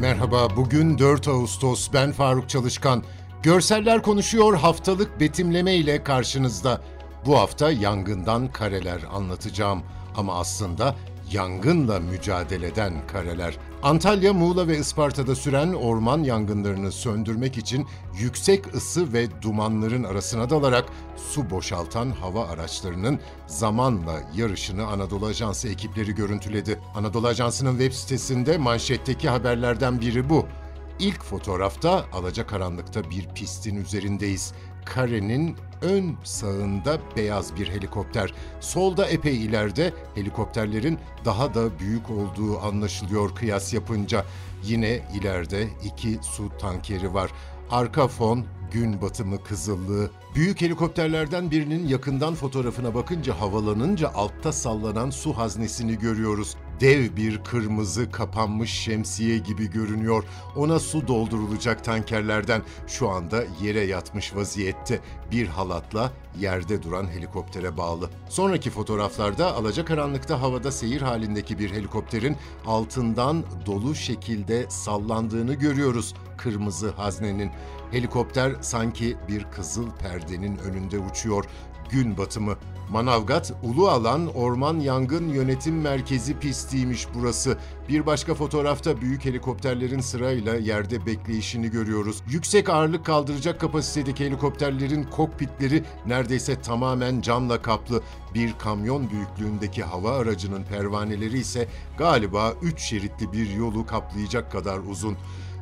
Merhaba, bugün 4 Ağustos. Ben Faruk Çalışkan. Görseller konuşuyor haftalık betimleme ile karşınızda. Bu hafta yangından kareler anlatacağım. Ama aslında yangınla mücadeleden kareler. Antalya, Muğla ve Isparta'da süren orman yangınlarını söndürmek için yüksek ısı ve dumanların arasına dalarak su boşaltan hava araçlarının zamanla yarışını Anadolu Ajansı ekipleri görüntüledi. Anadolu Ajansı'nın web sitesinde manşetteki haberlerden biri bu. İlk fotoğrafta alacakaranlıkta bir pistin üzerindeyiz. Karenin ön sağında beyaz bir helikopter. Solda epey ileride helikopterlerin daha da büyük olduğu anlaşılıyor kıyas yapınca. Yine ileride iki su tankeri var. Arka fon gün batımı kızıllığı. Büyük helikopterlerden birinin yakından fotoğrafına bakınca havalanınca altta sallanan su haznesini görüyoruz. Dev bir kırmızı kapanmış şemsiye gibi görünüyor. Ona su doldurulacak tankerlerden şu anda yere yatmış vaziyette. Bir halatla yerde duran helikoptere bağlı. Sonraki fotoğraflarda alacakaranlıkta havada seyir halindeki bir helikopterin altından dolu şekilde sallandığını görüyoruz kırmızı haznenin. Helikopter sanki bir kızıl perdenin önünde uçuyor. Gün batımı. Manavgat, Ulu Alan Orman Yangın Yönetim Merkezi pistiymiş burası. Bir başka fotoğrafta büyük helikopterlerin sırayla yerde bekleyişini görüyoruz. Yüksek ağırlık kaldıracak kapasitedeki helikopterlerin kokpitleri neredeyse tamamen camla kaplı. Bir kamyon büyüklüğündeki hava aracının pervaneleri ise galiba 3 şeritli bir yolu kaplayacak kadar uzun.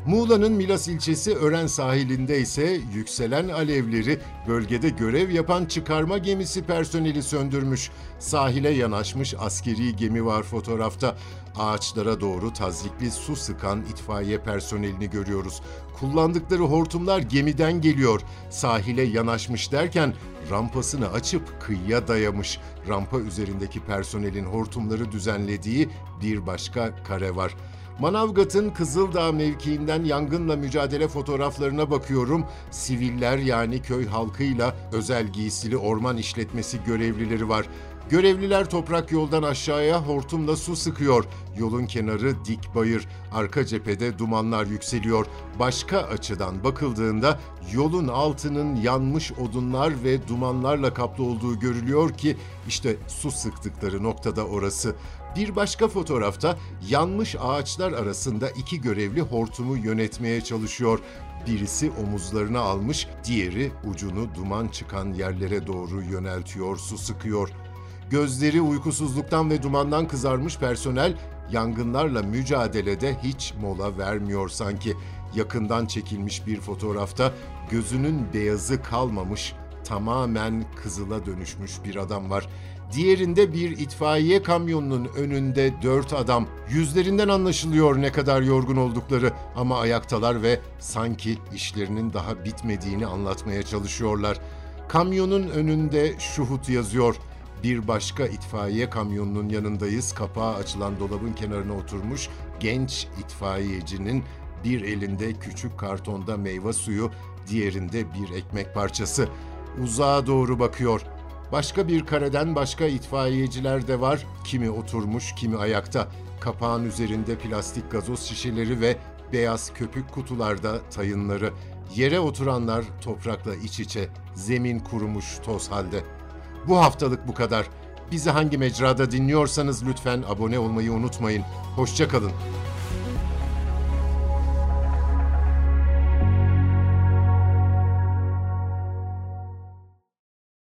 Muğla'nın Milas ilçesi Ören sahilinde ise yükselen alevleri bölgede görev yapan çıkarma gemisi personeli söndürmüş. Sahile yanaşmış askeri gemi var fotoğrafta. Ağaçlara doğru tazikli su sıkan itfaiye personelini görüyoruz. Kullandıkları hortumlar gemiden geliyor. Sahile yanaşmış derken rampasını açıp kıyıya dayamış. Rampa üzerindeki personelin hortumları düzenlediği bir başka kare var. Manavgat'ın Kızıldağ mevkiinden yangınla mücadele fotoğraflarına bakıyorum. Siviller yani köy halkıyla özel giysili orman işletmesi görevlileri var. Görevliler toprak yoldan aşağıya hortumla su sıkıyor. Yolun kenarı dik bayır. Arka cephede dumanlar yükseliyor. Başka açıdan bakıldığında yolun altının yanmış odunlar ve dumanlarla kaplı olduğu görülüyor ki işte su sıktıkları noktada orası. Bir başka fotoğrafta yanmış ağaçlar arasında iki görevli hortumu yönetmeye çalışıyor. Birisi omuzlarına almış, diğeri ucunu duman çıkan yerlere doğru yöneltiyor, su sıkıyor. Gözleri uykusuzluktan ve dumandan kızarmış personel yangınlarla mücadelede hiç mola vermiyor sanki. Yakından çekilmiş bir fotoğrafta gözünün beyazı kalmamış, tamamen kızıla dönüşmüş bir adam var. Diğerinde bir itfaiye kamyonunun önünde dört adam. Yüzlerinden anlaşılıyor ne kadar yorgun oldukları ama ayaktalar ve sanki işlerinin daha bitmediğini anlatmaya çalışıyorlar. Kamyonun önünde şuhut yazıyor. Bir başka itfaiye kamyonunun yanındayız. Kapağı açılan dolabın kenarına oturmuş genç itfaiyecinin bir elinde küçük kartonda meyve suyu, diğerinde bir ekmek parçası. Uzağa doğru bakıyor. Başka bir kareden başka itfaiyeciler de var. Kimi oturmuş, kimi ayakta. Kapağın üzerinde plastik gazoz şişeleri ve beyaz köpük kutularda tayınları. Yere oturanlar toprakla iç içe, zemin kurumuş toz halde. Bu haftalık bu kadar. Bizi hangi mecrada dinliyorsanız lütfen abone olmayı unutmayın. Hoşçakalın.